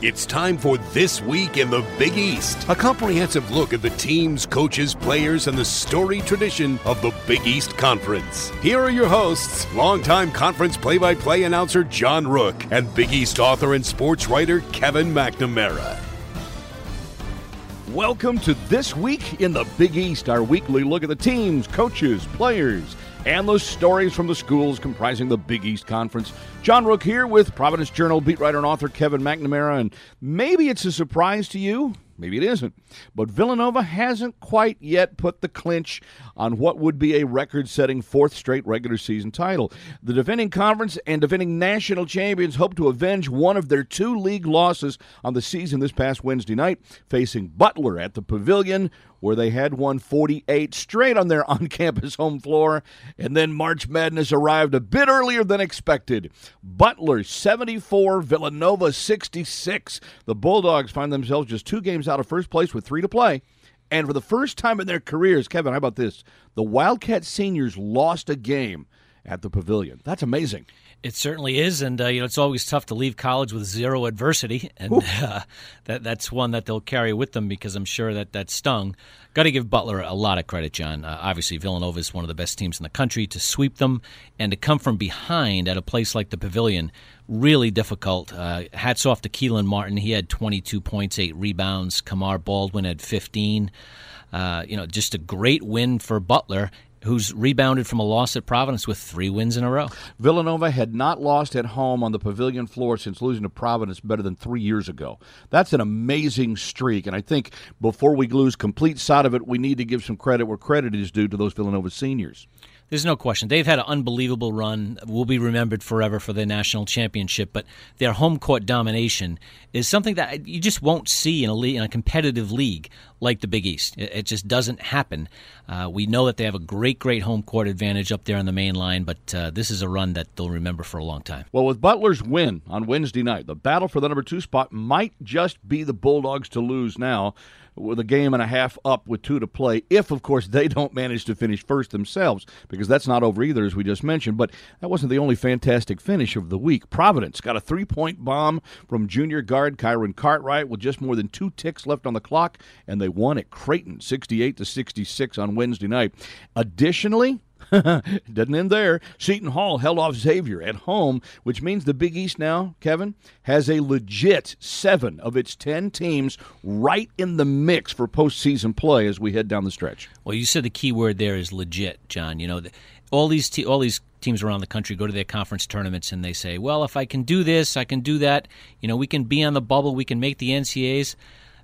It's time for This Week in the Big East, a comprehensive look at the teams, coaches, players, and the storied tradition of the Big East Conference. Here are your hosts, longtime conference play by play announcer John Rooke and Big East author and sports writer Kevin McNamara. Welcome to This Week in the Big East, our weekly look at the teams, coaches, players, and the stories from the schools comprising the Big East Conference. John Rooke here with Providence Journal beat writer and author Kevin McNamara, and maybe it's a surprise to you. Maybe it isn't. But Villanova hasn't quite yet put the clinch on what would be a record setting fourth straight regular season title. The defending conference and defending national champions hope to avenge one of their two league losses on the season this past Wednesday night, facing Butler at the Pavilion, where they had won 48 straight on their on campus home floor. And then March Madness arrived a bit earlier than expected. Butler 74, Villanova 66. The Bulldogs find themselves just two games out of first place with three to play. And for the first time in their careers, Kevin, how about this? The Wildcat seniors lost a game at the Pavilion. That's amazing. It certainly is, and uh, you know it's always tough to leave college with zero adversity, and uh, that that's one that they'll carry with them because I'm sure that that stung. Got to give Butler a lot of credit, John. Uh, obviously, Villanova is one of the best teams in the country to sweep them and to come from behind at a place like the Pavilion. Really difficult. Uh, hats off to Kelan Martin. He had 22 points, eight rebounds. Kamar Baldwin had 15. Uh, you know, just a great win for Butler who's rebounded from a loss at Providence with three wins in a row. Villanova had not lost at home on the pavilion floor since losing to Providence better than three years ago. That's an amazing streak, and I think before we lose complete sight of it, we need to give some credit where credit is due to those Villanova seniors. There's no question. They've had an unbelievable run. Will be remembered forever for their national championship. But their home court domination is something that you just won't see in a league, in a competitive league like the Big East. It, just doesn't happen. Uh, we know that they have a great, great home court advantage up there on the main line. But uh, this is a run that they'll remember for a long time. Well, with Butler's win on Wednesday night, the battle for the number two spot might just be the Bulldogs to lose now with a game and a half up with two to play, if, of course, they don't manage to finish first themselves, because that's not over either, as we just mentioned. But that wasn't the only fantastic finish of the week. Providence got a three point bomb from junior guard Kyron Cartwright with just more than two ticks left on the clock, and they won at Creighton 68 to 66 on Wednesday night. Additionally, Doesn't end there. Seton Hall held off Xavier at home, which means the Big East now, Kevin, has a legit seven of its ten teams right in the mix for postseason play as we head down the stretch. Well, you said the key word there is legit, John. You know, all these te- all these teams around the country go to their conference tournaments and they say, "Well, if I can do this, I can do that. You know, we can be on the bubble, we can make the NCAs."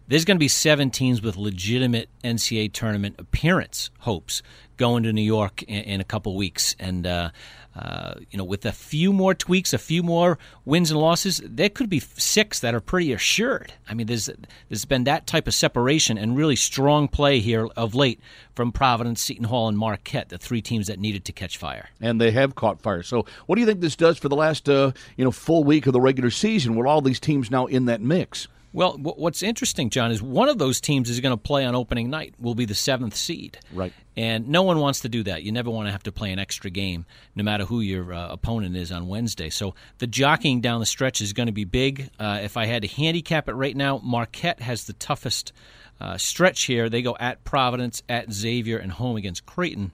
There's going to be seven teams with legitimate NCAA tournament appearance hopes going to New York in, in a couple weeks, and uh, uh, you know, with a few more tweaks, a few more wins and losses, there could be six that are pretty assured. I mean, there's there's been that type of separation and really strong play here of late from Providence, Seton Hall, and Marquette, the three teams that needed to catch fire. And they have caught fire. So, what do you think this does for the last uh, you know full week of the regular season, with all these teams now in that mix? Well, what's interesting, John, is one of those teams is going to play on opening night. Will be the seventh seed, right? And no one wants to do that. You never want to have to play an extra game, no matter who your uh, opponent is on Wednesday. So the jockeying down the stretch is going to be big. Uh, if I had to handicap it right now, Marquette has the toughest uh, stretch here. They go at Providence, at Xavier, and home against Creighton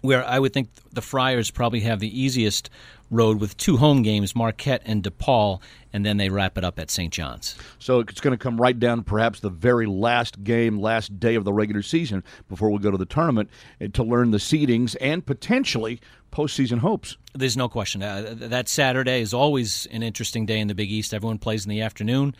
where I would think the Friars probably have the easiest road with two home games, Marquette and DePaul, and then they wrap it up at St. John's. So it's going to come right down perhaps the very last game, last day of the regular season before we go to the tournament eh, to learn the seedings and potentially postseason hopes. There's no question. Uh, that Saturday is always an interesting day in the Big East. Everyone plays in the afternoon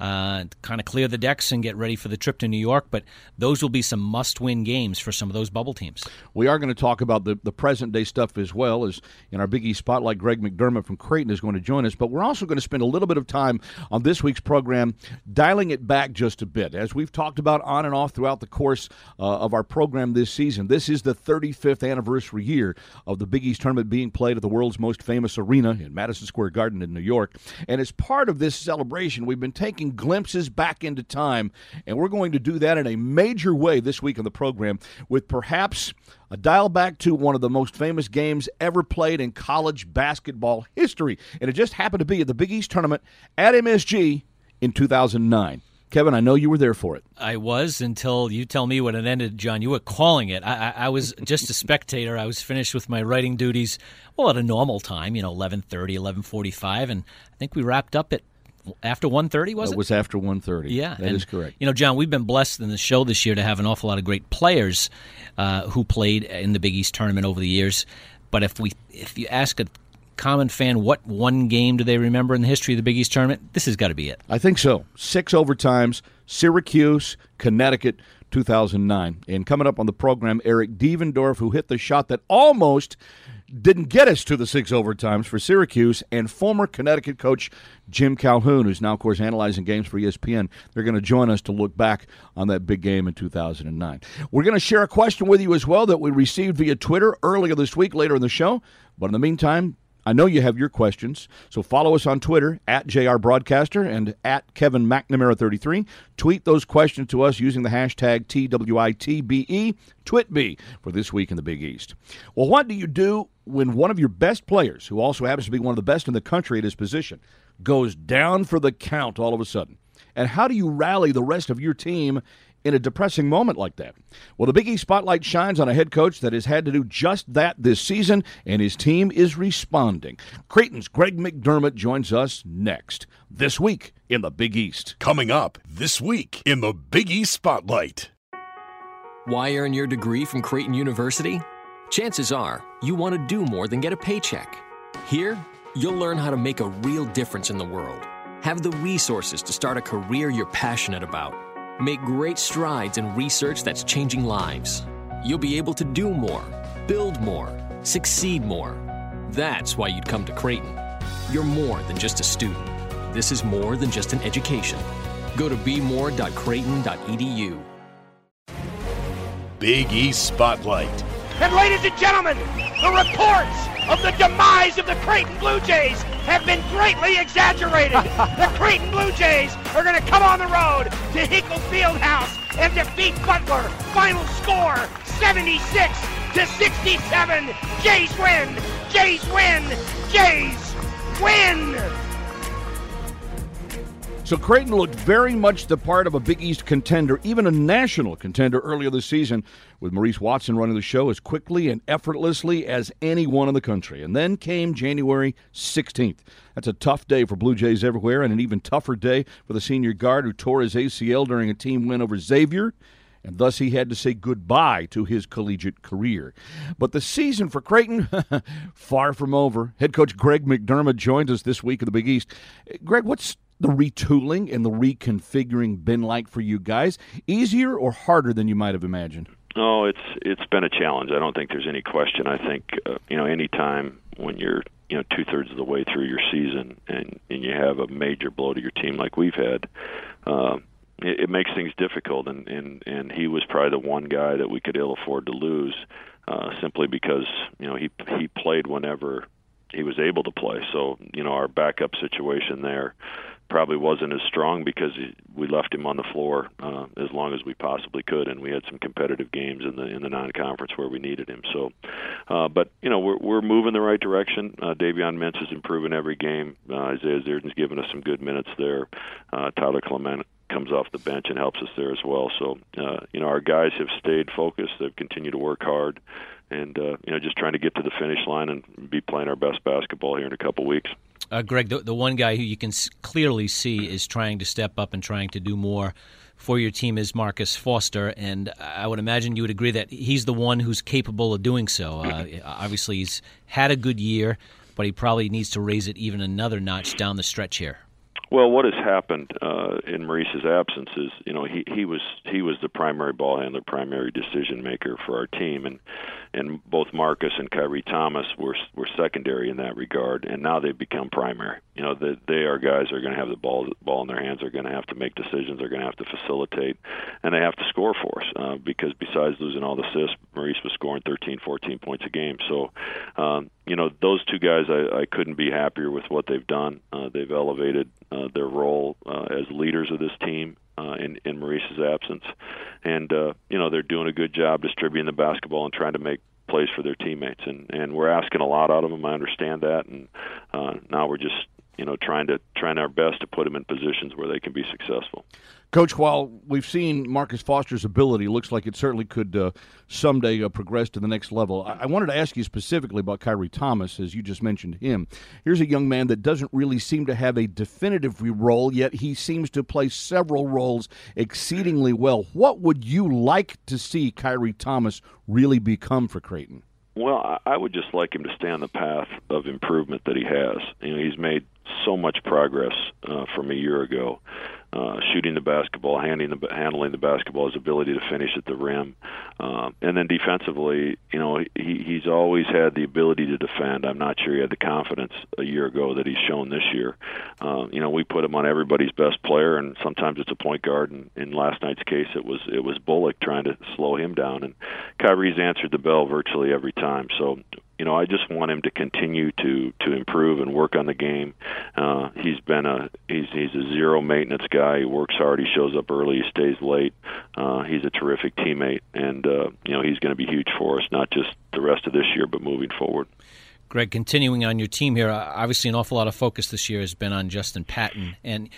uh, kind of clear the decks and get ready for the trip to New York. But those will be some must win games for some of those bubble teams. We are going to talk about the, the present day stuff as well as in our Big East Spotlight. Greg McDermott from Creighton is going to join us. But we're also going to spend a little bit of time on this week's program dialing it back just a bit. As we've talked about on and off throughout the course uh, of our program this season, this is the 35th anniversary year of the Big East tournament being played at the world's most famous arena in Madison Square Garden in New York. And as part of this celebration, we've been taking taking glimpses back into time, and we're going to do that in a major way this week on the program with perhaps a dial back to one of the most famous games ever played in college basketball history. And it just happened to be at the Big East tournament at MSG in 2009. Kevin, I know you were there for it. I was until you tell me when it ended, John. You were calling it. I, I, I was just a spectator. I was finished with my writing duties, well, at a normal time, you know, 11.30, 11.45, and I think we wrapped up at after 1.30, was it? It was after 1.30. Yeah. that and, is correct. You know, John, we've been blessed in the show this year to have an awful lot of great players uh, who played in the Big East tournament over the years. But if we, if you ask a common fan what one game do they remember in the history of the Big East tournament, this has got to be it. I think so. Six overtimes, Syracuse, Connecticut, 2009. And coming up on the program, Eric Devendorf, who hit the shot that almost didn't get us to the six overtimes for Syracuse, and former Connecticut coach Jim Calhoun, who's now, of course, analyzing games for ESPN. They're going to join us to look back on that big game in 2009. We're going to share a question with you as well that we received via Twitter earlier this week, later in the show. But in the meantime, I know you have your questions, so follow us on Twitter at JR Broadcaster and at Kevin McNamara33. Tweet those questions to us using the hashtag TWITBE, TwitB, for this week in the Big East. Well, what do you do when one of your best players, who also happens to be one of the best in the country at his position, goes down for the count all of a sudden? And how do you rally the rest of your team in a depressing moment like that? Well, the Big East spotlight shines on a head coach that has had to do just that this season, and his team is responding. Creighton's Greg McDermott joins us next, this week in the Big East. Coming up this week in the Big East Spotlight. Why earn your degree from Creighton University? Chances are you want to do more than get a paycheck. Here, you'll learn how to make a real difference in the world, have the resources to start a career you're passionate about Make great strides in research that's changing lives. You'll be able to do more, build more, succeed more. That's why you'd come to Creighton. You're more than just a student. This is more than just an education. Go to bemore.creighton.edu. Big East Spotlight. And ladies and gentlemen, the reports of the demise of the Creighton Blue Jays have been greatly exaggerated. the Creighton Blue Jays are going to come on the road to Hinkle Fieldhouse and defeat Butler. Final score 76 to 67. Jays win. Jays win. Jays win. So Creighton looked very much the part of a Big East contender, even a national contender earlier this season, with Maurice Watson running the show as quickly and effortlessly as anyone in the country. And then came January 16th. That's a tough day for Blue Jays everywhere, and an even tougher day for the senior guard who tore his ACL during a team win over Xavier and thus he had to say goodbye to his collegiate career. But the season for Creighton, far from over. Head coach Greg McDermott joins us this week in the Big East. Greg, what's the retooling and the reconfiguring been like for you guys? Easier or harder than you might have imagined? Oh, it's it's been a challenge. I don't think there's any question. I think uh, you know any time when you're you know two thirds of the way through your season and and you have a major blow to your team like we've had. Uh, it, it makes things difficult, and, and and he was probably the one guy that we could ill afford to lose, uh, simply because you know he he played whenever he was able to play. So you know our backup situation there probably wasn't as strong because we left him on the floor uh, as long as we possibly could, and we had some competitive games in the in the non-conference where we needed him. So, uh, but you know we're we're moving the right direction. Uh, Davion Mintz is improving every game. Uh, Isaiah Zierden's given us some good minutes there. Uh, Tyler Clement comes off the bench and helps us there as well. So, uh, you know, our guys have stayed focused. They've continued to work hard, and uh, you know, just trying to get to the finish line and be playing our best basketball here in a couple weeks. Uh, Greg, the, the one guy who you can clearly see is trying to step up and trying to do more for your team is Marcus Foster, and I would imagine you would agree that he's the one who's capable of doing so. Uh, obviously, he's had a good year, but he probably needs to raise it even another notch down the stretch here. Well, what has happened uh, in Maurice's absence is, you know, he he was he was the primary ball handler, primary decision maker for our team, and and both Marcus and Khyri Thomas were were secondary in that regard, and now they've become primary. You know, that they are guys that are going to have the ball ball in their hands, are going to have to make decisions, they're going to have to facilitate, and they have to score for us uh, because besides losing all the assists, Maurice was scoring 13, 14 points a game. So, um, you know, those two guys, I, I couldn't be happier with what they've done. Uh, they've elevated uh, their role uh, as leaders of this team uh, in, in Maurice's absence, and uh, you know they're doing a good job distributing the basketball and trying to make plays for their teammates. And and we're asking a lot out of them. I understand that, and uh, now we're just you know, trying to trying our best to put them in positions where they can be successful. Coach, while we've seen Marcus Foster's ability, looks like it certainly could uh, someday uh, progress to the next level. I-, I wanted to ask you specifically about Khyri Thomas, as you just mentioned him. Here's a young man that doesn't really seem to have a definitive role, yet he seems to play several roles exceedingly well. What would you like to see Khyri Thomas really become for Creighton? Well, I would just like him to stay on the path of improvement that he has. You know, he's made so much progress uh, from a year ago uh, shooting the basketball, handling the handling the basketball, his ability to finish at the rim, uh, and then defensively, you know, he he's always had the ability to defend. I'm not sure he had the confidence a year ago that he's shown this year. Uh, you know, we put him on everybody's best player, and sometimes it's a point guard. And in last night's case, it was it was Bullock trying to slow him down, and Khyri's answered the bell virtually every time. So you know, I just want him to continue to to improve and work on the game. Uh, he's been a he's he's a zero maintenance guy. He works hard. He shows up early. He stays late. Uh, he's a terrific teammate, and uh, you know he's going to be huge for us, not just the rest of this year, but moving forward. Greg, continuing on your team here, obviously an awful lot of focus this year has been on Justin Patton, and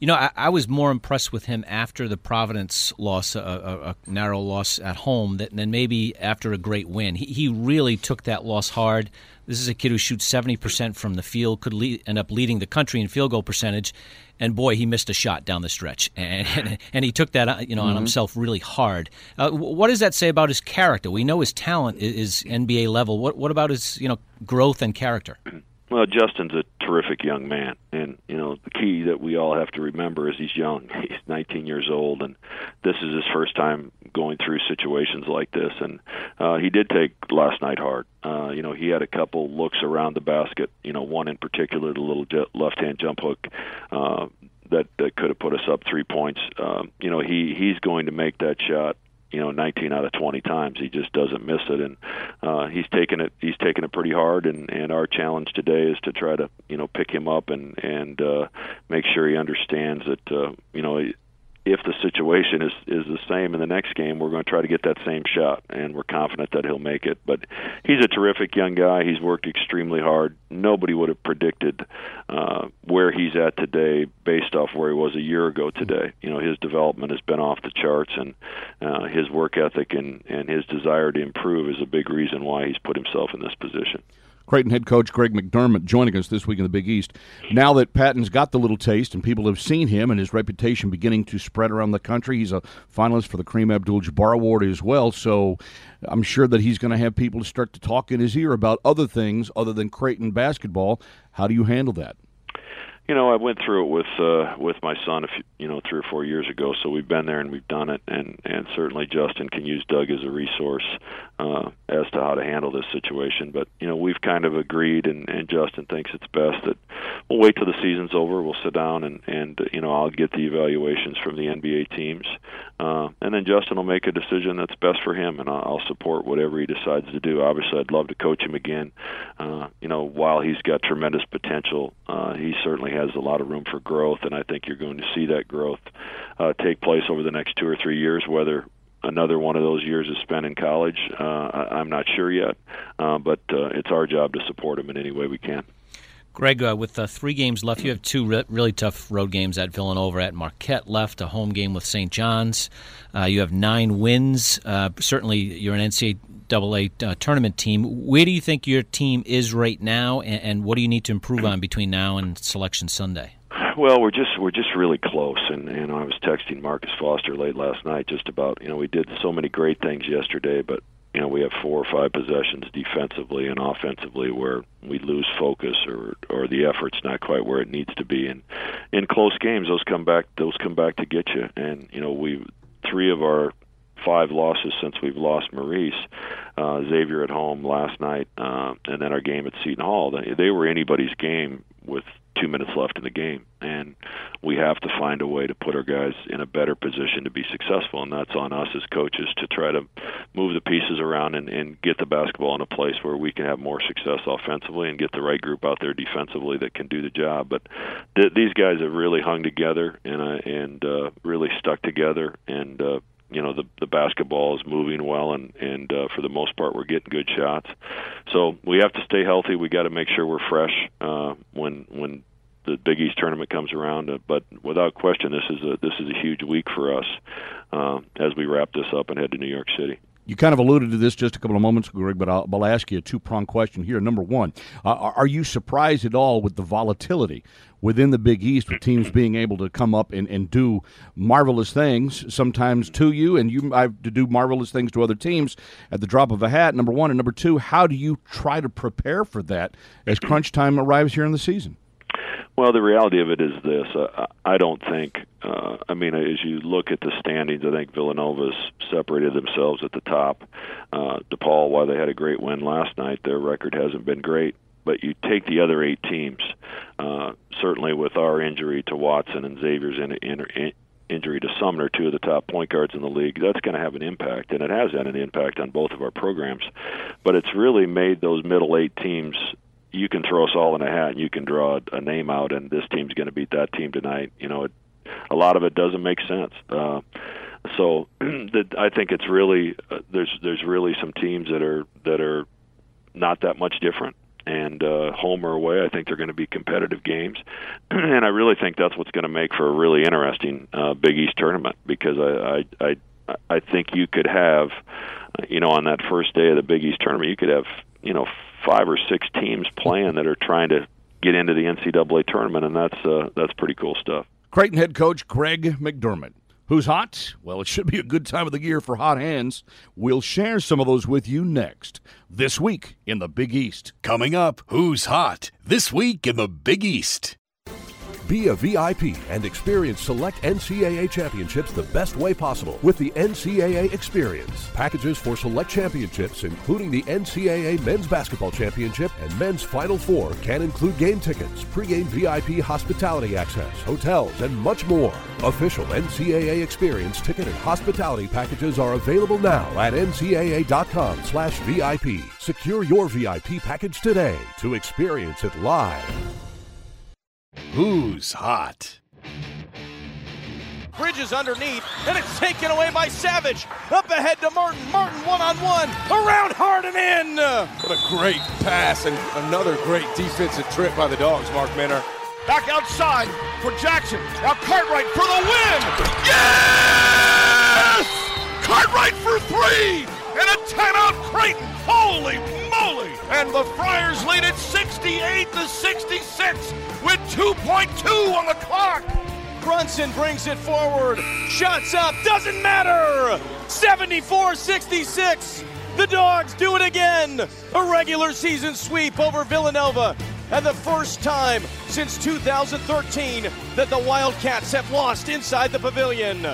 you know I, I was more impressed with him after the Providence loss, a, a, a narrow loss at home, than, maybe after a great win. He, he really took that loss hard. This is a kid who shoots seventy percent from the field, could lead, end up leading the country in field goal percentage, and boy, he missed a shot down the stretch, and and, and he took that uh, you know mm-hmm. on himself really hard. Uh, what does that say about his character? We know his talent is, is NBA level. What what about his you know growth and character? Well, Justin's a terrific young man, and you know the key that we all have to remember is he's young. He's 19 years old, and this is his first time going through situations like this. And uh, he did take last night hard. Uh, you know, he had a couple looks around the basket. You know, one in particular, the little left-hand jump hook. Uh, that, that could have put us up three points. Um, you know, he he's going to make that shot you know 19 out of 20 times he just doesn't miss it and uh he's taken it he's taken it pretty hard and and our challenge today is to try to you know pick him up and and uh make sure he understands that uh you know if the situation is is the same in the next game, we're going to try to get that same shot, and we're confident that he'll make it. But he's a terrific young guy. He's worked extremely hard. Nobody would have predicted uh, where he's at today based off where he was a year ago today. You know, his development has been off the charts, and uh, his work ethic and and his desire to improve is a big reason why he's put himself in this position. Creighton head coach Greg McDermott joining us this week in the Big East. Now that Patton's got the little taste and people have seen him and his reputation beginning to spread around the country, he's a finalist for the Kareem Abdul-Jabbar Award as well. So I'm sure that he's going to have people start to talk in his ear about other things other than Creighton basketball. How do you handle that? you know, I went through it with uh, with my son, a few, you know, three or four years ago. So we've been there and we've done it, and and certainly Justin can use Doug as a resource uh, as to how to handle this situation. But you know, we've kind of agreed, and and Justin thinks it's best that we'll wait till the season's over. We'll sit down and and you know I'll get the evaluations from the NBA teams, uh, and then Justin will make a decision that's best for him, and I'll support whatever he decides to do. Obviously, I'd love to coach him again. Uh, you know, while he's got tremendous potential, uh, he certainly has a lot of room for growth, and I think you're going to see that growth uh, take place over the next two or three years. Whether another one of those years is spent in college, uh, I'm not sure yet, uh, but uh, it's our job to support him in any way we can. Greg, uh, with uh, three games left, you have two re- really tough road games at Villanova, at Marquette left, a home game with St. John's. Uh, you have nine wins. Certainly, you're an NCAA tournament team. Where do you think your team is right now, and, and what do you need to improve on between now and Selection Sunday? Well, we're just we're just really close, and and I was texting Marcus Foster late last night just about you know we did so many great things yesterday, but you know we have four or five possessions defensively and offensively where we lose focus or or the effort's not quite where it needs to be. And in close games those come back those come back to get you. And you know we three of our five losses since we've lost Maurice uh Xavier at home last night uh and then our game at Seton Hall. They, they were anybody's game with two minutes left in the game, and we have to find a way to put our guys in a better position to be successful, and that's on us as coaches to try to move the pieces around and, and get the basketball in a place where we can have more success offensively and get the right group out there defensively that can do the job. But th- these guys have really hung together and uh, and uh, really stuck together, and uh, you know the the basketball is moving well and and uh, for the most part we're getting good shots so we have to stay healthy we got to make sure we're fresh uh when when the Big East tournament comes around. Uh, but without question, this is a this is a huge week for us uh, as we wrap this up and head to New York City. You kind of alluded to this just a couple of moments ago, Greg, but I'll, I'll ask you a two pronged question here. Number one, uh, are you surprised at all with the volatility within the Big East, with teams being able to come up and, and do marvelous things sometimes to you, and you have to do marvelous things to other teams at the drop of a hat? Number one. And number two, how do you try to prepare for that as crunch time arrives here in the season? Well, the reality of it is this: uh, I don't think. Uh, I mean, as you look at the standings, I think Villanova's separated themselves at the top. Uh, DePaul, while they had a great win last night, their record hasn't been great. But you take the other eight teams. Uh, certainly, with our injury to Watson and Xavier's in, in, in, injury to Sumner, two of the top point guards in the league, that's going to have an impact, and it has had an impact on both of our programs. But it's really made those middle eight teams you can throw us all in a hat and you can draw a name out and this team's going to beat that team tonight. You know, it, a lot of it doesn't make sense. Uh, so that I think it's really uh, there's there's really some teams that are that are not that much different. And uh, home or away, I think they're going to be competitive games, and I really think that's what's going to make for a really interesting uh, Big East tournament because I I I, I think you could have, you know, on that first day of the Big East tournament, you could have you know five or six teams playing that are trying to get into the NCAA tournament, and that's uh, that's pretty cool stuff. Creighton head coach Greg McDermott. Who's hot? Well, it should be a good time of the year for hot hands. We'll share some of those with you next. This week in the Big East. Coming up, Who's Hot? This week in the Big East. Be a VIP and experience select NCAA championships the best way possible with the NCAA Experience. Packages for select championships, including the NCAA Men's Basketball Championship and Men's Final Four, can include game tickets, pregame VIP hospitality access, hotels, and much more. Official NCAA Experience ticket and hospitality packages are available now at ncaa.com slash VIP. Secure your VIP package today to experience it live. Who's hot? Bridges underneath, and it's taken away by Savage. Up ahead to Martin. Martin one on one. Around Harden in. What a great pass and another great defensive trip by the Dogs, Mark Minner. Back outside for Jackson. Now Cartwright for the win. Yes! Cartwright for three. And a timeout Creighton. Holy moly! And the Friars lead it 68 to 66 with 2.2 on the clock. Brunson brings it forward. Shots up. Doesn't matter. 74 66. The Dogs do it again. A regular season sweep over Villanova. And the first time since 2013 that the Wildcats have lost inside the pavilion.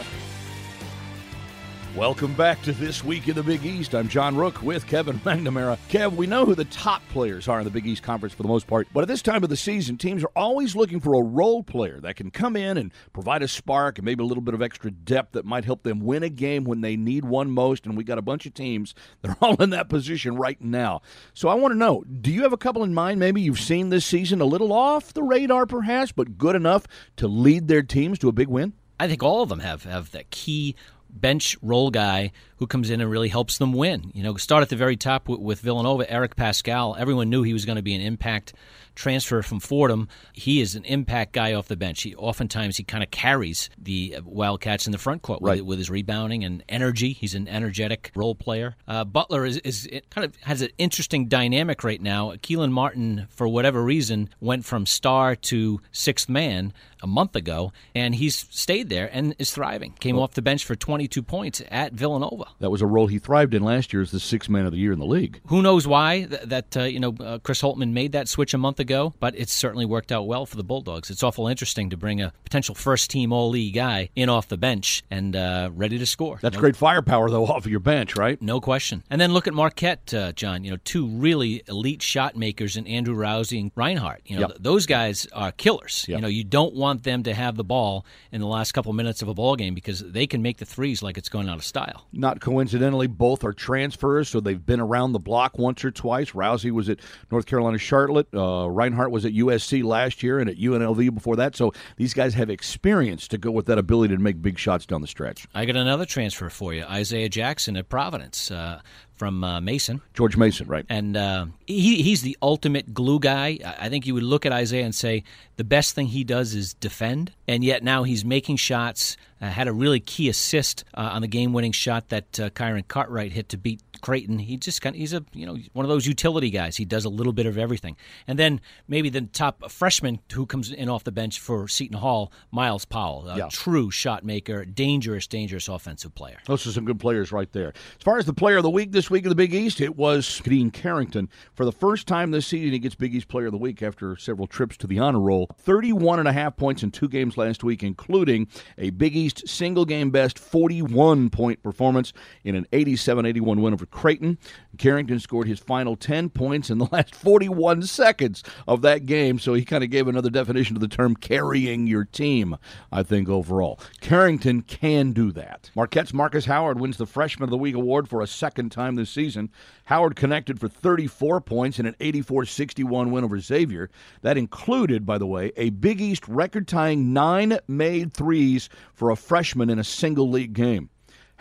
Welcome back to This Week in the Big East. I'm John Rooke with Kevin McNamara. Kev, we know who the top players are in the Big East Conference for the most part, but at this time of the season, teams are always looking for a role player that can come in and provide a spark and maybe a little bit of extra depth that might help them win a game when they need one most. And we got a bunch of teams that are all in that position right now. So I want to know do you have a couple in mind? Maybe you've seen this season a little off the radar, perhaps, but good enough to lead their teams to a big win? I think all of them have, have that key bench role guy who comes in and really helps them win. You know, start at the very top with, with Villanova, Eric Paschall. Everyone knew he was going to be an impact transfer from Fordham. He is an impact guy off the bench. He oftentimes he kind of carries the Wildcats in the front court with, Right. with his rebounding and energy. He's an energetic role player. Uh, Butler is, is kind of has an interesting dynamic right now. Kelan Martin, for whatever reason, went from star to sixth man a month ago, and he's stayed there and is thriving. Came off the bench for 22 points at Villanova. That was a role he thrived in last year as the sixth man of the year in the league. Who knows why th- that uh, you know uh, Chris Holtmann made that switch a month ago, but it's certainly worked out well for the Bulldogs. It's awful interesting to bring a potential first team All League guy in off the bench and uh, ready to score. That's No- great firepower, though, off of your bench, right? No question. And then look at Marquette, uh, John. You know, two really elite shot makers in Andrew Rowsey and Reinhardt. You know, Yep. th- those guys are killers. Yep. You know, you don't want them to have the ball in the last couple minutes of a ball game because they can make the threes like it's going out of style. Not coincidentally, both are transfers, so they've been around the block once or twice. Rowsey was at North Carolina Charlotte. Uh, Reinhardt was at USC last year and at UNLV before that. So these guys have experience to go with that ability to make big shots down the stretch. I got another transfer for you Isaiah Jackson at Providence. Uh, from uh, Mason. George Mason, right? And uh, he he's the ultimate glue guy. I think you would look at Isaiah and say the best thing he does is defend, and yet now he's making shots. Uh, had a really key assist uh, on the game-winning shot that uh, Kyron Cartwright hit to beat Creighton. He just kind of, he's a you know one of those utility guys. He does a little bit of everything. And then maybe the top freshman who comes in off the bench for Seton Hall, Myles Powell, a Yeah. true shot maker, dangerous, dangerous offensive player. Those are some good players right there. As far as the player of the week this week in the Big East, it was Khadeen Carrington. For the first time this season, he gets Big East Player of the Week after several trips to the honor roll. 31 and a half points in two games last week, including a Big East single game best 41 point performance in an 87 81 win over Creighton. Carrington scored his final 10 points in the last 41 seconds of that game, so he kind of gave another definition to the term carrying your team, I think, overall. Carrington can do that. Marquette's Markus Howard wins the Freshman of the Week award for a second time this season. Howard connected for 34 points in an 84 61 win over Xavier. That included, by the way, a Big East record tying nine made threes for a freshman in a single league game.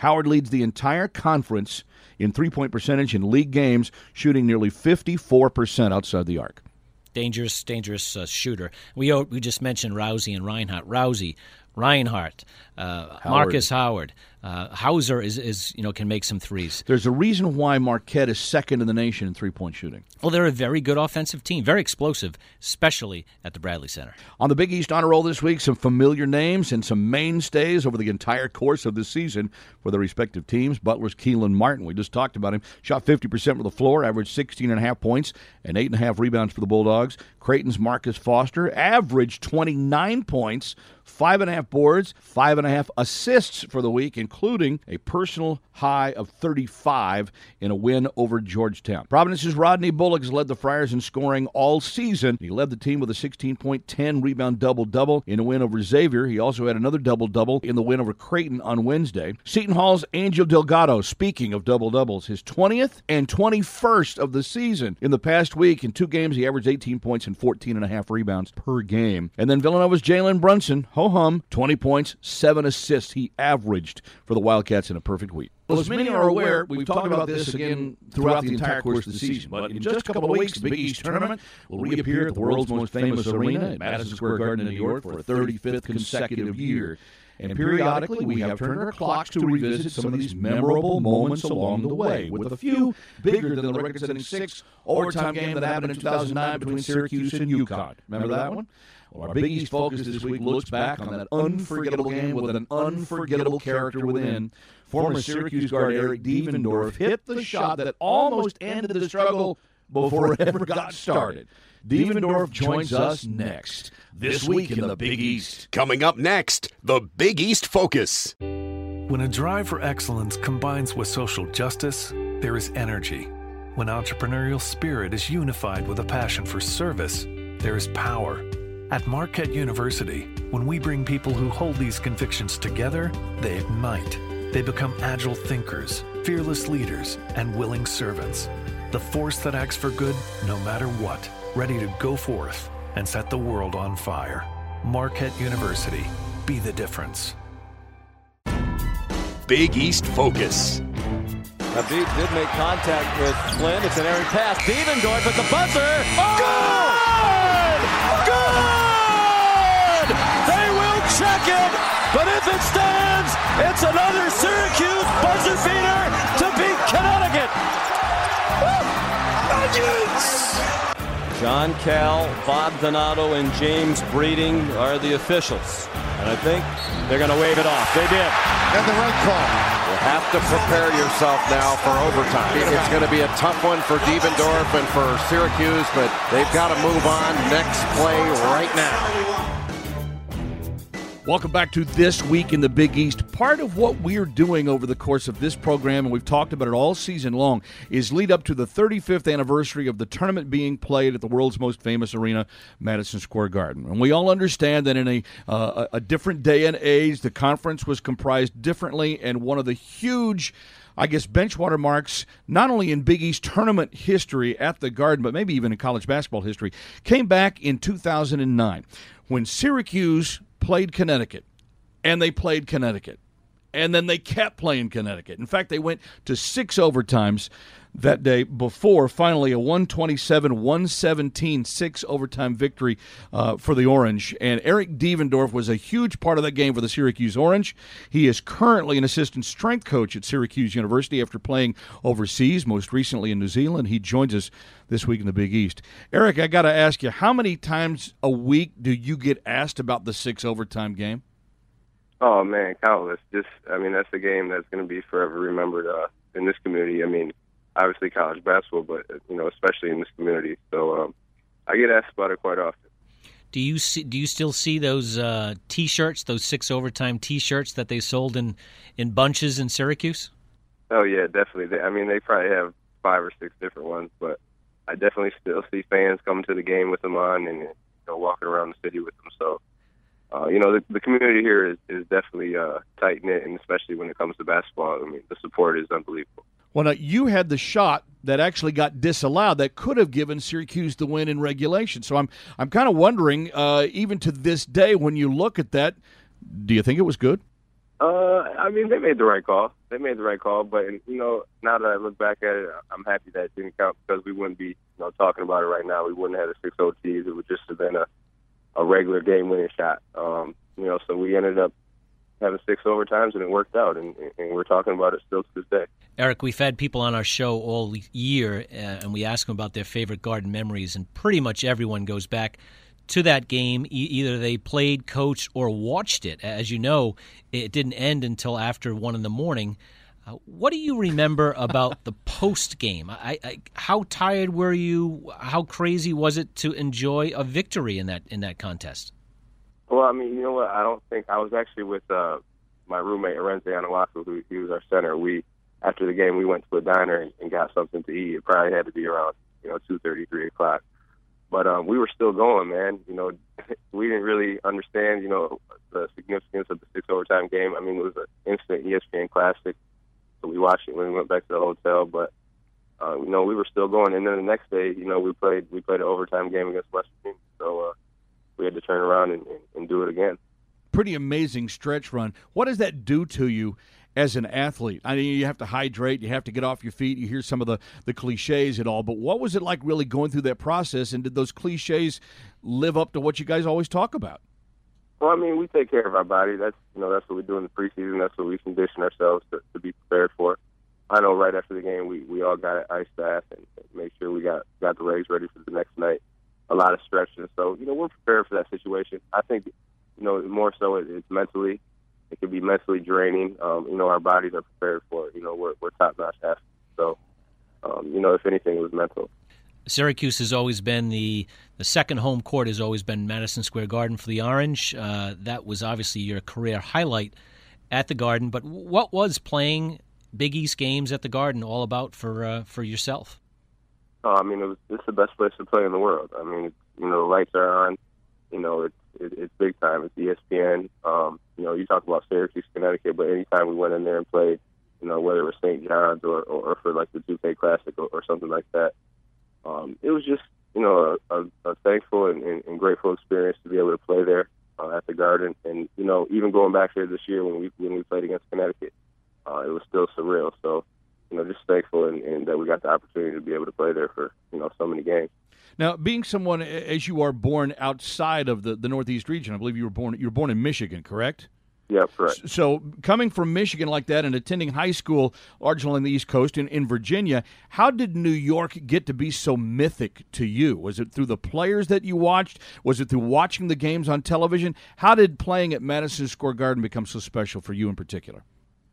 Howard leads the entire conference in three point percentage in league games, shooting nearly 54% outside the arc. dangerous, dangerous uh, shooter. We we just mentioned Rowsey and Reinhardt. Rowsey, Reinhardt, uh, Markus Howard, uh, Hauser is is you know can make some threes. There's a reason why Marquette is second in the nation in three point shooting. Well, they're a very good offensive team, very explosive, especially at the Bradley Center. On the Big East Honor Roll this week, some familiar names and some mainstays over the entire course of the season for their respective teams. Butler's Kelan Martin, we just talked about him, shot 50% from the floor, averaged 16 and a half points and eight and a half rebounds for the Bulldogs. Creighton's Marcus Foster averaged 29 points, five and a half boards, five and a half assists for the week, including a personal high of 35 in a win over Georgetown. Providence's Rodney Bullocks led the Friars in scoring all season. He led the team with a 16.10 rebound double double in a win over Xavier. He also had another double double in the win over Creighton on Wednesday. Seton Hall's Angel Delgado, speaking of double doubles, his 20th and 21st of the season. In the past week, in two games, he averaged 18 points and 14 and a half rebounds per game. And then Villanova's Jalen Brunson, ho hum, 20 points, seven assists he averaged for the Wildcats in a perfect week. Well, as many are aware, we've talked about this again throughout the entire course of the season. But in just a couple of weeks, the Big East tournament will reappear at the world's most famous arena at Madison Square Garden in New York for a 35th consecutive year. And periodically, we have turned our clocks to revisit some of these memorable moments along the way, with a few bigger than the record-setting six overtime game that happened in 2009 between Syracuse and UConn. Remember that one? Well, our Big East focus this week looks back on that unforgettable game with an unforgettable character within. Former Syracuse guard Eric Devendorf hit the shot that almost ended the struggle before it ever got started. Devendorf joins us next, this week in the Big East. Coming up next, the Big East Focus. When a drive for excellence combines with social justice, there is energy. When entrepreneurial spirit is unified with a passion for service, there is power. At Marquette University, when we bring people who hold these convictions together, they ignite. They become agile thinkers, fearless leaders, and willing servants. The force that acts for good no matter what, ready to go forth and set the world on fire. Marquette University, be the difference. Big East Focus. Habib did make contact with Flynn. It's an errant pass. Devendorf at the buzzer. Good! But if it stands, it's another Syracuse buzzer beater to beat Connecticut. John Cal, Bob Donato, and James Breeding are the officials. And I think they're going to wave it off. They did. And the red call. You have to prepare yourself now for overtime. It's going to be a tough one for Devendorf and for Syracuse, but they've got to move on next play right now. Welcome back to This Week in the Big East. Part of what we're doing over the course of this program, and we've talked about it all season long, is lead up to the 35th anniversary of the tournament being played at the world's most famous arena, Madison Square Garden. And we all understand that in a, uh, a different day and age, the conference was comprised differently, and one of the huge I guess, bench watermarks, not only in Big East tournament history at the Garden, but maybe even in college basketball history, came back in 2009 when Syracuse played Connecticut, and they played Connecticut. and then they kept playing Connecticut. In fact, they went to six overtimes that day before finally a 127 117 6 overtime victory uh, for the Orange. And Eric Devendorf was a huge part of that game for the Syracuse Orange. He is currently an assistant strength coach at Syracuse University after playing overseas, most recently in New Zealand. He joins us this week in the Big East. Eric, I got to ask you, how many times a week do you get asked about the six overtime game? Oh man, countless. Just, I mean, that's a game that's going to be forever remembered uh, in this community. I mean, obviously college basketball, but you know, especially in this community. So um, I get asked about it quite often. Do you see? Do you still see those uh, T-shirts, those six overtime T-shirts that they sold in in bunches in Syracuse? Oh yeah, definitely. They, I mean, they probably have five or six different ones, but I definitely still see fans coming to the game with them on and you know walking around the city with them. So. Uh, you know, the, the community here is, is definitely uh, tight knit, and especially when it comes to basketball, I mean, the support is unbelievable. Well, now, you had the shot that actually got disallowed that could have given Syracuse the win in regulation. So I'm I'm kind of wondering, uh, even to this day, when you look at that, do you think it was good? Uh, I mean, they made the right call. They made the right call, but you know, now that I look back at it, I'm happy that it didn't count because we wouldn't be, you know, talking about it right now. We wouldn't have had a six OTs. It would just have been a a regular game winning shot. Um, you know, so we ended up having six overtimes, and it worked out, and, and we're talking about it still to this day. Eric, we've had people on our show all year, uh, and we ask them about their favorite garden memories, and pretty much everyone goes back to that game. E- either they played, coached, or watched it. As you know, it didn't end until after one in the morning. Uh, what do you remember about the post game? I, I, how tired were you? How crazy was it to enjoy a victory in that in that contest? Well, I mean, you know what? I don't think I was actually with uh, my roommate Arinze Onuaku, who he was our center. We after the game, we went to a diner and, and got something to eat. It probably had to be around, you know, two thirty, three o'clock. But um, we were still going, man. You know, we didn't really understand, you know, the significance of the six overtime game. I mean, it was an instant ESPN classic, so we watched it when we went back to the hotel. But uh, you know, we were still going. And then the next day, you know, we played we played an overtime game against West Virginia, so uh, we had to turn around and, and, and do it again. Pretty amazing stretch run. What does that do to you as an athlete? I mean, you have to hydrate, you have to get off your feet. You hear some of the, the cliches and all, but what was it like really going through that process? And did those cliches live up to what you guys always talk about? Well, I mean, we take care of our body. That's you know that's what we do in the preseason. That's what we condition ourselves to, to be prepared for. I know right after the game, we we all got an ice bath and made sure we got got the legs ready for the next night. A lot of stretching, so you know we're prepared for that situation. I think you know more so it, it's mentally it can be mentally draining. Um, you know, our bodies are prepared for it. You know, we're, we're top notch athletes. So, um, you know, if anything, it was mental. Syracuse has always been the the second home court has always been Madison Square Garden for the Orange. Uh, that was obviously your career highlight at the Garden. But what was playing Big East games at the Garden all about for uh, for yourself? Oh, I mean, it was, it's the best place to play in the world. I mean, you know, the lights are on. You know, it's it, it's big time. It's ESPN. Um, you know, you talk about Syracuse, Connecticut, but anytime we went in there and played, you know, whether it was St. John's or, or, or for like the 2K Classic or, or something like that, um, it was just, you know, a, a, a thankful and, and, and grateful experience to be able to play there uh, at the Garden. And you know, even going back here this year when we when we played against Connecticut, uh, it was still surreal. So, you know, just thankful and, and that we got the opportunity to be able to play there for you know so many games. Now, being someone as you are born outside of the, the Northeast region, I believe you were born you were born in Michigan, correct? Yeah, correct. So, coming from Michigan like that and attending high school largely on the East Coast in, in Virginia, how did New York get to be so mythic to you? Was it through the players that you watched? Was it through watching the games on television? How did playing at Madison Square Garden become so special for you in particular?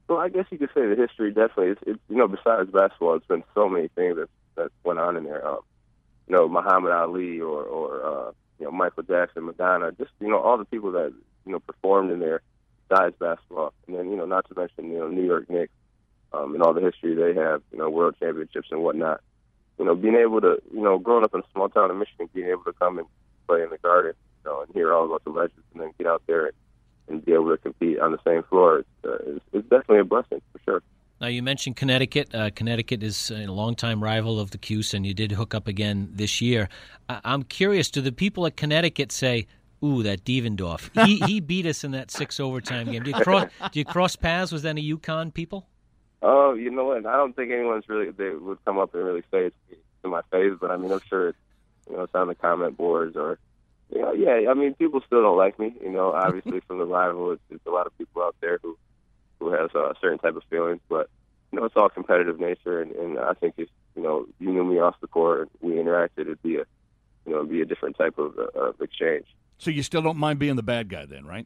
Well, I guess you could say the history definitely. It's, it's you know, besides basketball, it's been so many things that that went on in there. Um, you know, Muhammad Ali or or uh, you know Michael Jackson, Madonna, just you know all the people that you know performed in there besides basketball, and then you know not to mention you know New York Knicks um, and all the history they have, you know world championships and whatnot. You know, being able to you know growing up in a small town in Michigan, being able to come and play in the Garden, you know, and hear all about the legends, and then get out there and, and be able to compete on the same floor, it's, uh, it's, it's definitely a blessing for sure. Now you mentioned Connecticut. Uh, Connecticut is a longtime rival of the Cuse, and you did hook up again this year. I- am curious: Do the people at Connecticut say, Ooh, that Devendorf. He he beat us in that six overtime game. Do you cross do you cross paths with any UConn people? Oh, you know what? I don't think anyone's really they would come up and really say it to my face, but I mean, I'm sure it's you know it's on the comment boards or you know, yeah. I mean, people still don't like me. You know, obviously from the rival, it's, it's a lot of people out there who who has a certain type of feelings, but you know, it's all competitive nature, and, and I think if you know you knew me off the court, we interacted, it'd be a you know, it'd be a different type of, uh, of exchange. So you still don't mind being the bad guy, then, right?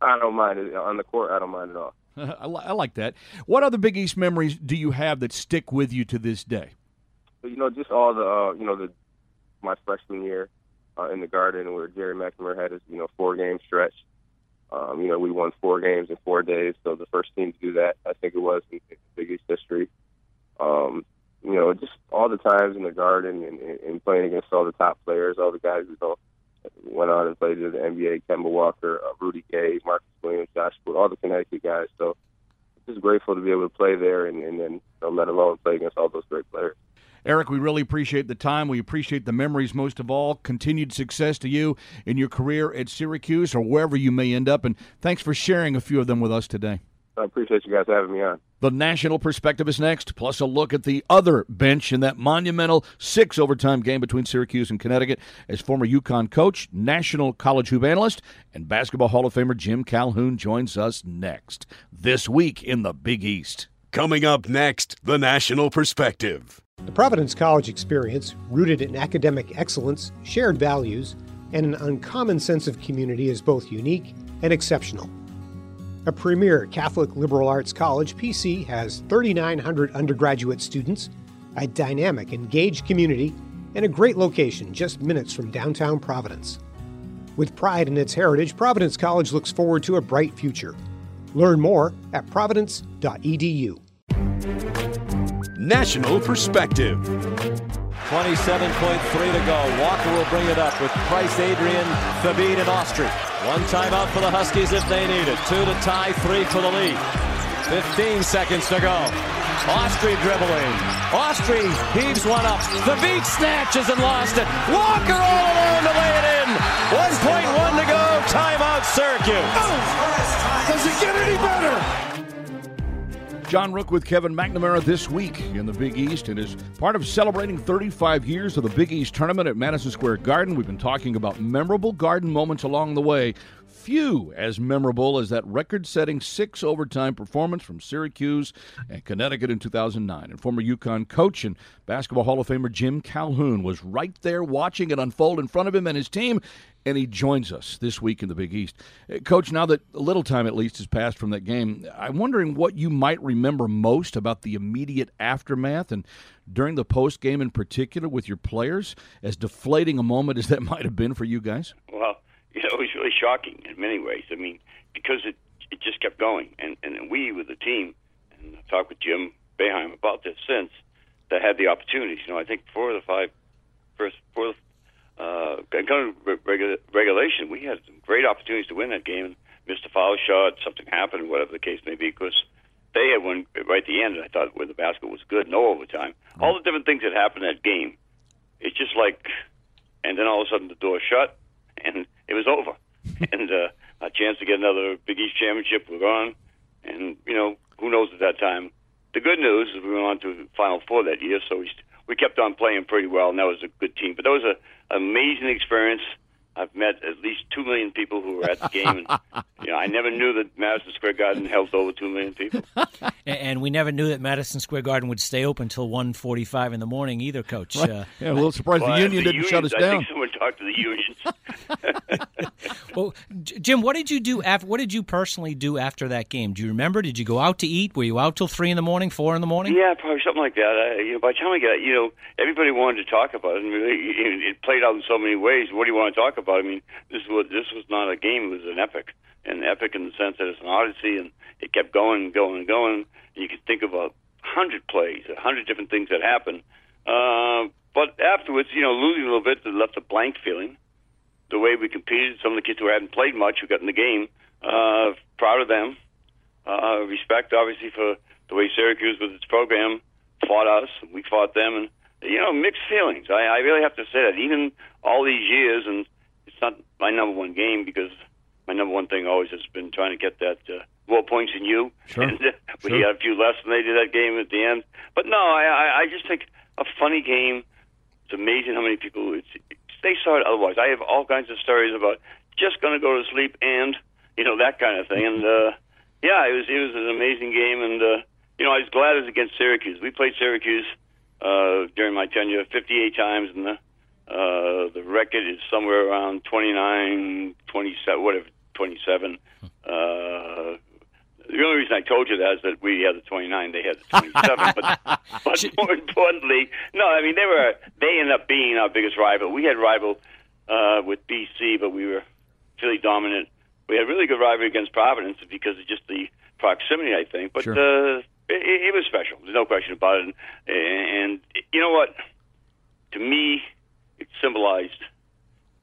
I don't mind it on the court. I don't mind at all. I, li- I like that. What other Big East memories do you have that stick with you to this day? You know, just all the uh, you know the my freshman year uh, in the Garden where Gerry McNamara had his you know four game stretch. Um, you know, we won four games in four days, so the first team to do that, I think it was in, in Big East history. Um, you know, just all the times in the Garden and, and playing against all the top players, all the guys who know went on and played in the NBA, Kemba Walker, uh, Rudy Gay, Marcus Williams, Josh Wood, all the Connecticut guys. So just grateful to be able to play there and, and then, you know, let alone play against all those great players. Eric, we really appreciate the time. We appreciate the memories most of all. Continued success to you in your career at Syracuse or wherever you may end up. And thanks for sharing a few of them with us today. I appreciate you guys having me on. The national perspective is next, plus a look at the other bench in that monumental six overtime game between Syracuse and Connecticut as former UConn coach, national college hoop analyst, and basketball Hall of Famer Jim Calhoun joins us next. This week in the Big East. Coming up next, the national perspective. The Providence College experience, rooted in academic excellence, shared values, and an uncommon sense of community, is both unique and exceptional. A premier Catholic liberal arts college, PC has 3,900 undergraduate students, a dynamic, engaged community, and a great location just minutes from downtown Providence. With pride in its heritage, Providence College looks forward to a bright future. Learn more at providence.edu. National Perspective. 27.3 to go. Walker will bring it up with Price, Adrien, Thabeet, and Austrie. One timeout for the Huskies if they need it. Two to tie, three for the lead. 15 seconds to go. Austrie dribbling. Austrie heaves one up. Thabeet snatches and lost it. Walker all alone to lay it in. 1.1 to go. Timeout Syracuse. Does it get any better? John Rooke with Kevin McNamara this week in the Big East and is part of celebrating 35 years of the Big East tournament at Madison Square Garden. We've been talking about memorable garden moments along the way. Few as memorable as that record setting six overtime performance from Syracuse and Connecticut in 2009. And former UConn coach and basketball Hall of Famer Jim Calhoun was right there watching it unfold in front of him and his team and he joins us this week in the Big East. Uh, Coach, now that a little time at least has passed from that game, I'm wondering what you might remember most about the immediate aftermath and during the post game in particular with your players, as deflating a moment as that might have been for you guys. Well, it was really shocking in many ways. I mean, because it it just kept going, and and we with the team, and I've talked with Jim Boeheim about this since, that had the opportunities. You know, I think four of the five first four uh, of regu- regulation, we had some great opportunities to win that game. Missed a foul shot, something happened, whatever the case may be, because they had one right at the end. And I thought where the basket was good, no overtime. Mm-hmm. All the different things that happened that game. It's just like, and then all of a sudden the door shut, and it was over. and uh, a chance to get another Big East championship was gone. And you know, who knows at that time. The good news is we went on to the Final Four that year, so we we kept on playing pretty well, and that was a good team. But that was a amazing experience. I've met at least two million people who were at the game. And, you know, I never knew that Madison Square Garden held over two million people. and we never knew that Madison Square Garden would stay open until 1.45 in the morning either, Coach. Right. Uh, yeah, a little surprised well, the union the didn't unions, shut us I down. I think someone talked to the unions. well, Jim, what did you do after? What did you personally do after that game? Do you remember? Did you go out to eat? Were you out till three in the morning, four in the morning? Yeah, probably something like that. I, you know, by the time I got, you know, everybody wanted to talk about it, and it, it played out in so many ways. What do you want to talk about? I mean, this was this was not a game; it was an epic, an epic in the sense that it's an odyssey, and it kept going and going and going. And you could think of a hundred plays, a hundred different things that happened. Uh, but afterwards, you know, losing a little bit, it left a blank feeling. The way we competed, some of the kids who hadn't played much, who got in the game, uh, proud of them. Uh, respect, obviously, for the way Syracuse with its program fought us, and we fought them, and you know, mixed feelings. I, I really have to say that. Even all these years, and it's not my number one game because my number one thing always has been trying to get that uh, more points than you. Sure. And, uh, we had a few less than they did that game at the end. But no, I, I, I just think a funny game. It's amazing how many people it's, they saw it otherwise. I have all kinds of stories about just going to go to sleep and you know that kind of thing. And uh, yeah, it was it was an amazing game. And uh, you know, I was glad it was against Syracuse. We played Syracuse uh, during my tenure 58 times, and the uh, the record is somewhere around 29, 27, whatever, 27. Uh, the only reason I told you that is that we had the 29, they had the 27. but, but more importantly, no, I mean they were they ended up being our biggest rival. We had rival uh, with BC, but we were fairly dominant. We had really good rivalry against Providence because of just the proximity, I think. But Sure. uh, it, it was special. There's no question about it. And, and you know what? To me, it symbolized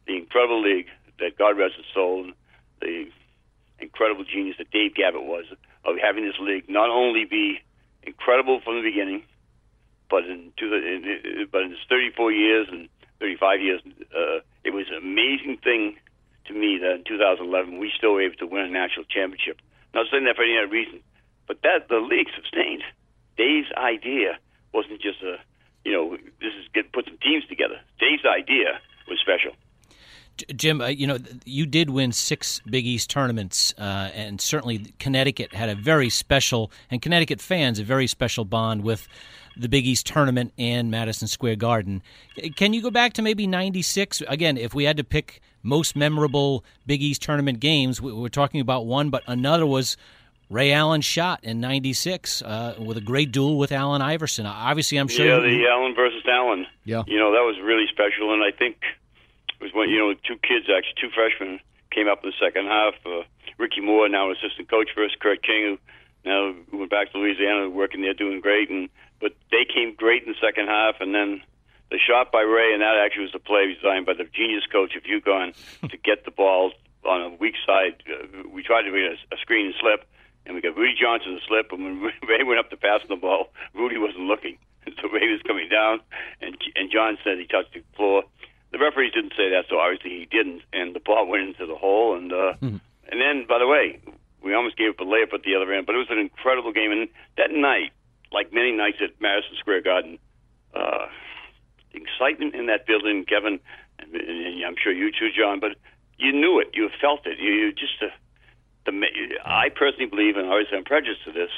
the incredible league that God rest his soul, and the incredible genius that Dave Gavitt was of having this league not only be incredible from the beginning, but in, two, in but in its 34 years and 35 years, uh, it was an amazing thing to me that in 2011 we still were able to win a national championship. Not saying that for any other reason, but that the league sustained. Dave's idea wasn't just a, you know, this is get put some teams together. Dave's idea was special. Jim, uh, you know you did win six Big East tournaments, uh, and certainly Connecticut had a very special, and Connecticut fans a very special bond with the Big East tournament and Madison Square Garden. Can you go back to maybe '96 again? If we had to pick most memorable Big East tournament games, we- we're talking about one, but another was Ray Allen shot in '96 uh, with a great duel with Allen Iverson. Obviously, I'm sure. Yeah, the Allen versus Allen. Yeah. You know, that was really special, and I think it was when you know two kids, actually two freshmen, came up in the second half. Uh, Ricky Moore, now an assistant coach for us, Kirk King, who now went back to Louisiana, working there, doing great, and but they came great in the second half, and then the shot by Ray, and that actually was the play designed by the genius coach of UConn to get the ball on a weak side. Uh, we tried to make a, a screen and slip, and we got Rudy Johnson to slip, and when Ray went up to pass the ball, Rudy wasn't looking. So Ray was coming down, and and John said he touched the floor. The referees didn't say that, so obviously he didn't, and the ball went into the hole. And uh, and then, by the way, we almost gave up a layup at the other end, but it was an incredible game. And that night, like many nights at Madison Square Garden, uh, the excitement in that building, Kevin, and, and I'm sure you too, John, but you knew it, you felt it. You, you just uh, the I personally believe, and obviously I'm prejudiced to this,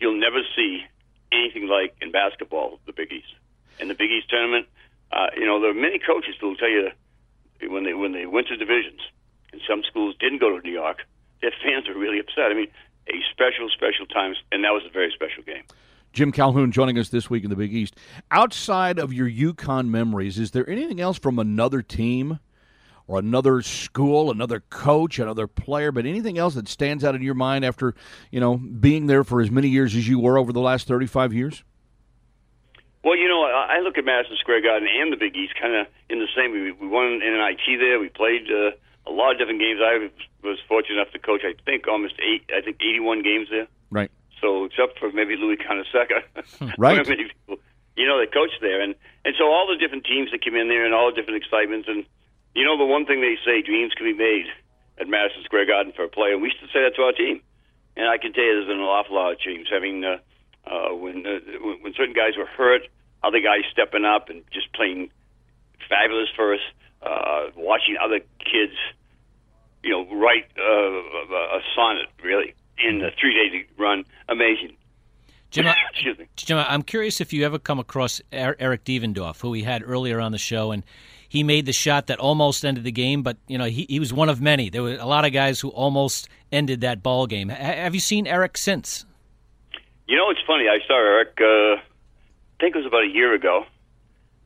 you'll never see anything like in basketball the Big East. In the Big East tournament, uh, you know there are many coaches who will tell you when they when they went to divisions, and some schools didn't go to New York, their fans were really upset. I mean, a special, special time, and that was a very special game. Jim Calhoun joining us this week in the Big East. Outside of your UConn memories, is there anything else from another team or another school, another coach, another player, but anything else that stands out in your mind after, you know, being there for as many years as you were over the last 35 years? Well, you know, I I look at Madison Square Garden and the Big East kind of in the same. We, we won in an IT there. We played uh, a lot of different games. I was fortunate enough to coach, I think, almost eight, I think, 81 games there. Right. So except for maybe Louis Carnesecca, Right. Many people, you know, they coached there, and and so all the different teams that came in there and all the different excitements, and you know, the one thing they say, dreams can be made at Madison Square Garden for a player, and we used to say that to our team. And I can tell you, there's been an awful lot of teams having uh, uh, when uh, when when certain guys were hurt, other guys stepping up and just playing fabulous for us. Uh, watching other kids, you know, write uh, a, a sonnet really in a three day run, amazing. Jim, Excuse me. Jim, I'm curious if you ever come across Er- Eric Devendorf, who we had earlier on the show, and he made the shot that almost ended the game, but you know he, he was one of many. There were a lot of guys who almost ended that ball game. Ha- have you seen Eric since? You know, it's funny. I saw Eric. Uh, I think it was about a year ago,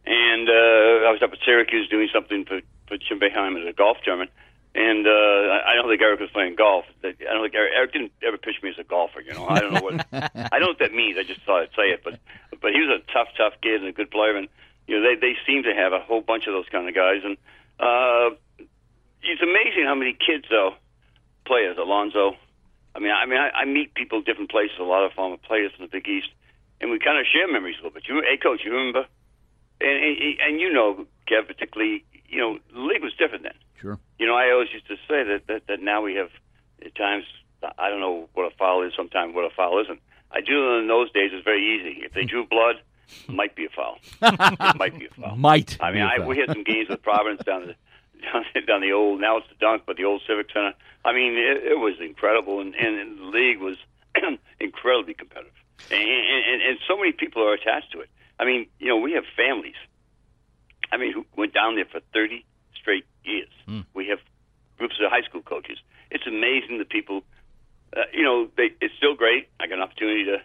and uh, I was up at Syracuse doing something for for Jim Boeheim as a golf tournament. And uh, I I don't think Eric was playing golf. I don't think Eric, Eric didn't ever pitch me as a golfer. You know, I don't know what I don't know what that means. I just thought I'd say it. But but he was a tough, tough kid and a good player. And you know, they they seem to have a whole bunch of those kind of guys. And uh, it's amazing how many kids though players. Alonzo. I mean, I mean, I, I meet people different places. A lot of former players from the Big East, and we kind of share memories a little bit. You, hey, coach, you remember? And and, and you know, Kev, particularly, you know, the league was different then. Sure. You know, I always used to say that that, that now we have at times I don't know what a foul is. Sometimes what a foul isn't. I do know in those days it's very easy. If they drew blood, it might be a foul. it might be a foul. Might. I mean, be a I, foul. we had some games with Providence down the down, down the old now it's the dunk, but the old Civic Center. I mean, it, it was incredible, and, and, the league was incredibly competitive, and, and and so many people are attached to it. I mean, you know, we have families. I mean, who went down there for thirty straight years. We have groups of high school coaches. It's amazing the people. Uh, you know, they, it's still great. I got an opportunity to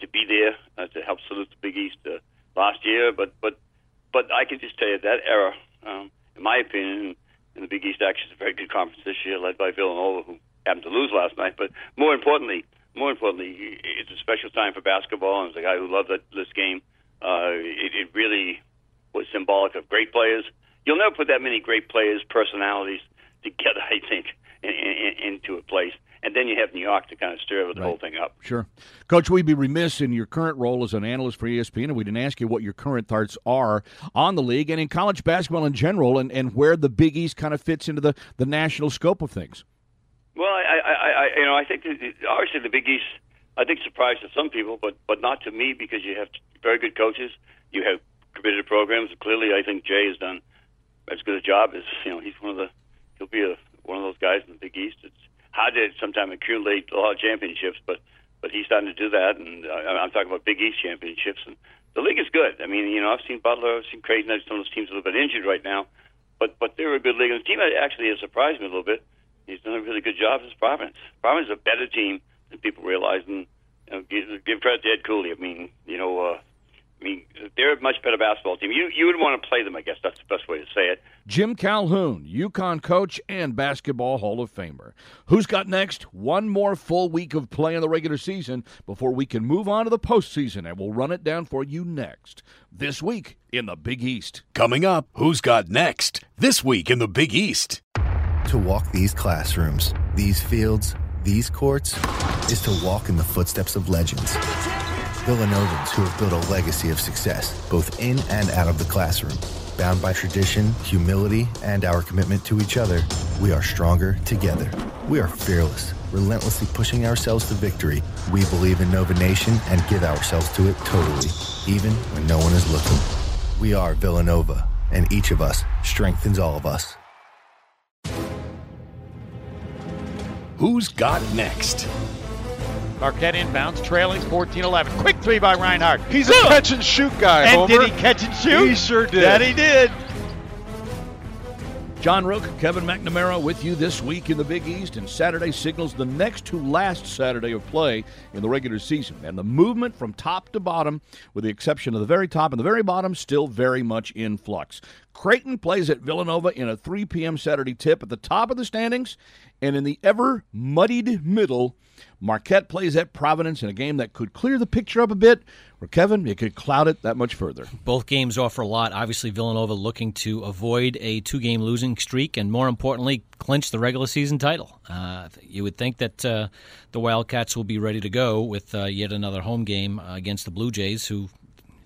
to be there uh, to help salute the Big East uh, last year, but but but I can just tell you that era, um, in my opinion, and the Big East actually is a very good conference this year, led by Villanova, who happened to lose last night. But more importantly, more importantly, it's a special time for basketball, and as a guy who loved that, this game, uh, it, it really was symbolic of great players. You'll never put that many great players, personalities together, I think, in, in, into a place. And then you have New York to kind of stir the whole thing up. Sure. Coach, we'd be remiss in your current role as an analyst for ESPN if we didn't ask you what your current thoughts are on the league and in college basketball in general and, and where the Big East kind of fits into the, the national scope of things. Well, I, I, I, you know, I think that obviously the Big East, I think surprised to some people, but but not to me because you have very good coaches, you have committed programs. Clearly, I think Jay has done as good a job as you know. He's one of the he'll be a, one of those guys in the Big East. It's hard to sometimes accumulate a lot of championships, but but he's starting to do that, and uh, I'm talking about Big East championships. And the league is good. I mean, you know, I've seen Butler, I've seen Creighton. Some of those teams are a little bit injured right now, but but they're a good league. And the team actually has surprised me a little bit. He's done a really good job as Providence. Providence is a better team than people realize, and you know, give, give credit to Ed Cooley. I mean, you know, uh, I mean, they're a much better basketball team. You you would want to play them, I guess. That's the best way to say it. Jim Calhoun, UConn coach and basketball Hall of Famer. Who's got next? One more full week of play in the regular season before we can move on to the postseason, and we'll run it down for you next. This week in the Big East. Coming up, who's got next? This week in the Big East. To walk these classrooms, these fields, these courts is to walk in the footsteps of legends. Villanovans who have built a legacy of success, both in and out of the classroom. Bound by tradition, humility, and our commitment to each other, we are stronger together. We are fearless, relentlessly pushing ourselves to victory. We believe in Nova Nation and give ourselves to it totally, even when no one is looking. We are Villanova, and each of us strengthens all of us. Who's got next? Marquette inbounds, trailing 14-11. Quick three by Reinhardt. He's a catch and shoot guy, And Homer. did he catch and shoot? He sure did. That he did. John Rooke, Kevin McNamara with you this week in the Big East, and Saturday signals the next to last Saturday of play in the regular season. And the movement from top to bottom, with the exception of the very top and the very bottom, still very much in flux. Creighton plays at Villanova in a 3 p.m. Saturday tip at the top of the standings, and in the ever muddied middle, Marquette plays at Providence in a game that could clear the picture up a bit, or Kevin, it could cloud it that much further. Both games offer a lot. Obviously, Villanova looking to avoid a two game losing streak and, more importantly, clinch the regular season title. Uh, you would think that uh, the Wildcats will be ready to go with uh, yet another home game uh, against the Blue Jays, who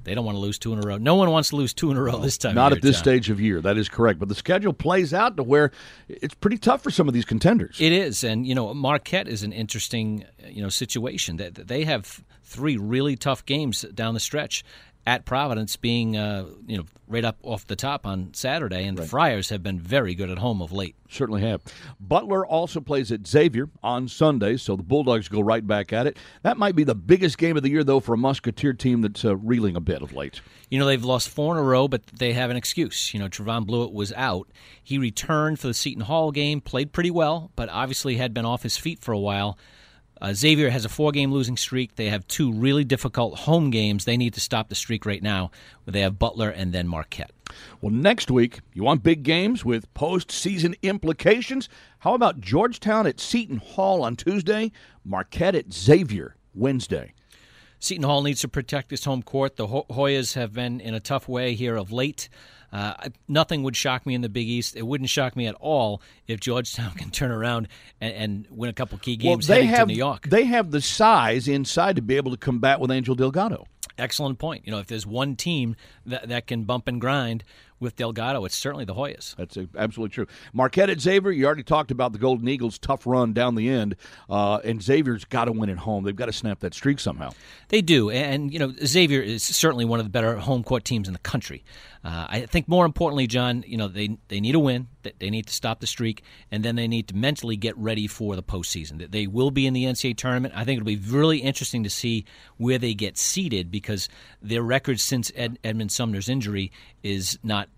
they don't want to lose two in a row. No one wants to lose two in a row this time. of Not year, at this John. stage of year. That is correct. But the schedule plays out to where it's pretty tough for some of these contenders. It is, and you know Marquette is an interesting uh, you know situation. That they have three really tough games down the stretch. At Providence, being uh, you know right up off the top on Saturday, and the Friars have been very good at home of late. Certainly have. Butler also plays at Xavier on Sunday, so the Bulldogs go right back at it. That might be the biggest game of the year, though, for a Musketeer team that's uh, reeling a bit of late. You know they've lost four in a row, but they have an excuse. You know Trevon Bluiett was out. He returned for the Seton Hall game, played pretty well, but obviously had been off his feet for a while. Uh, Xavier has a four-game losing streak. They have two really difficult home games. They need to stop the streak right now. They have Butler and then Marquette. Well, next week, you want big games with postseason implications? How about Georgetown at Seton Hall on Tuesday, Marquette at Xavier Wednesday? Seton Hall needs to protect its home court. The Hoyas have been in a tough way here of late. Uh, nothing would shock me in the Big East. It wouldn't shock me at all if Georgetown can turn around and, and win a couple key games well, they heading have, to New York. They have the size inside to be able to combat with Angel Delgado. Excellent point. You know, if there's one team that, that can bump and grind with Delgado, it's certainly the Hoyas. That's absolutely true. Marquette at Xavier, you already talked about the Golden Eagles' tough run down the end, uh, and Xavier's got to win at home. They've got to snap that streak somehow. They do, and you know Xavier is certainly one of the better home court teams in the country. Uh, I think more importantly, John, you know they they need a win. They need to stop the streak, and then they need to mentally get ready for the postseason. That they will be in the NCAA tournament. I think it'll be really interesting to see where they get seated because their record since Ed, Edmond Sumner's injury is not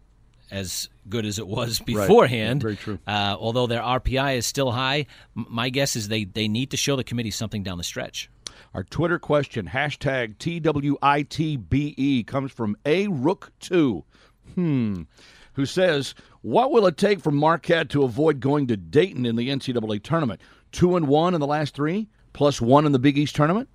as good as it was beforehand. Right. Very true. Uh, although their RPI is still high, my guess is they, they need to show the committee something down the stretch. Our Twitter question, hashtag TWITBE, comes from A Rook2. Hmm. Who says, What will it take for Marquette to avoid going to Dayton in the NCAA tournament? Two and one in the last three, plus one in the Big East tournament?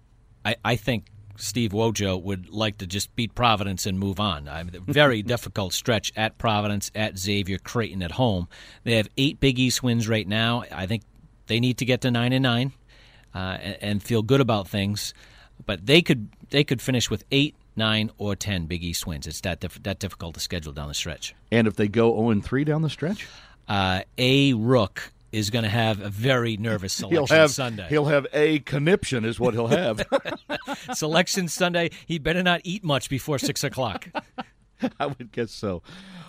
I, I think Steve Wojo would like to just beat Providence and move on. I mean, very difficult stretch at Providence, at Xavier, Creighton at home. They have eight Big East wins right now. I think they need to get to nine and nine uh, and, and, feel good about things. But they could they could finish with eight, nine, or ten Big East wins. It's that diff- that difficult to schedule down the stretch. And if they go zero and three down the stretch, uh, a Rook is going to have a very nervous selection he'll have, Sunday. He'll have a conniption, is what he'll have. selection Sunday. He better not eat much before six o'clock. I would guess so.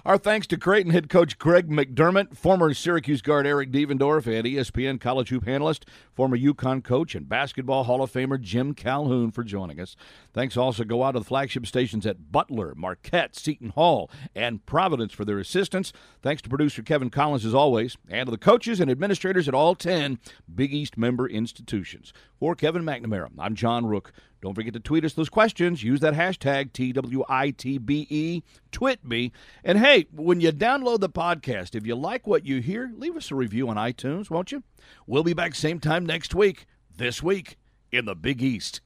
Our thanks to Creighton head coach Greg McDermott, former Syracuse guard Eric Devendorf, and ESPN college hoop analyst, former UConn coach, and basketball Hall of Famer Jim Calhoun for joining us. Thanks also go out to the flagship stations at Butler, Marquette, Seton Hall, and Providence for their assistance. Thanks to producer Kevin Collins, as always, and to the coaches and administrators at all 10 Big East member institutions. For Kevin McNamara, I'm John Rooke. Don't forget to tweet us those questions. Use that hashtag TWITBE, twit me. And hey, when you download the podcast, if you like what you hear, leave us a review on iTunes, won't you? We'll be back same time next week, this week in the Big East.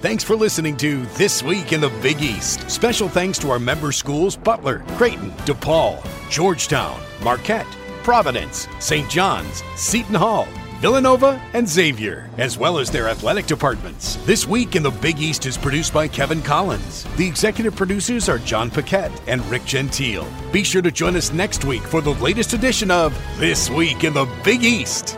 Thanks for listening to This Week in the Big East. Special thanks to our member schools Butler, Creighton, DePaul, Georgetown, Marquette, Providence, St. John's, Seton Hall, Villanova, and Xavier, as well as their athletic departments. This Week in the Big East is produced by Kevin Collins. The executive producers are John Paquette and Rick Gentile. Be sure to join us next week for the latest edition of This Week in the Big East.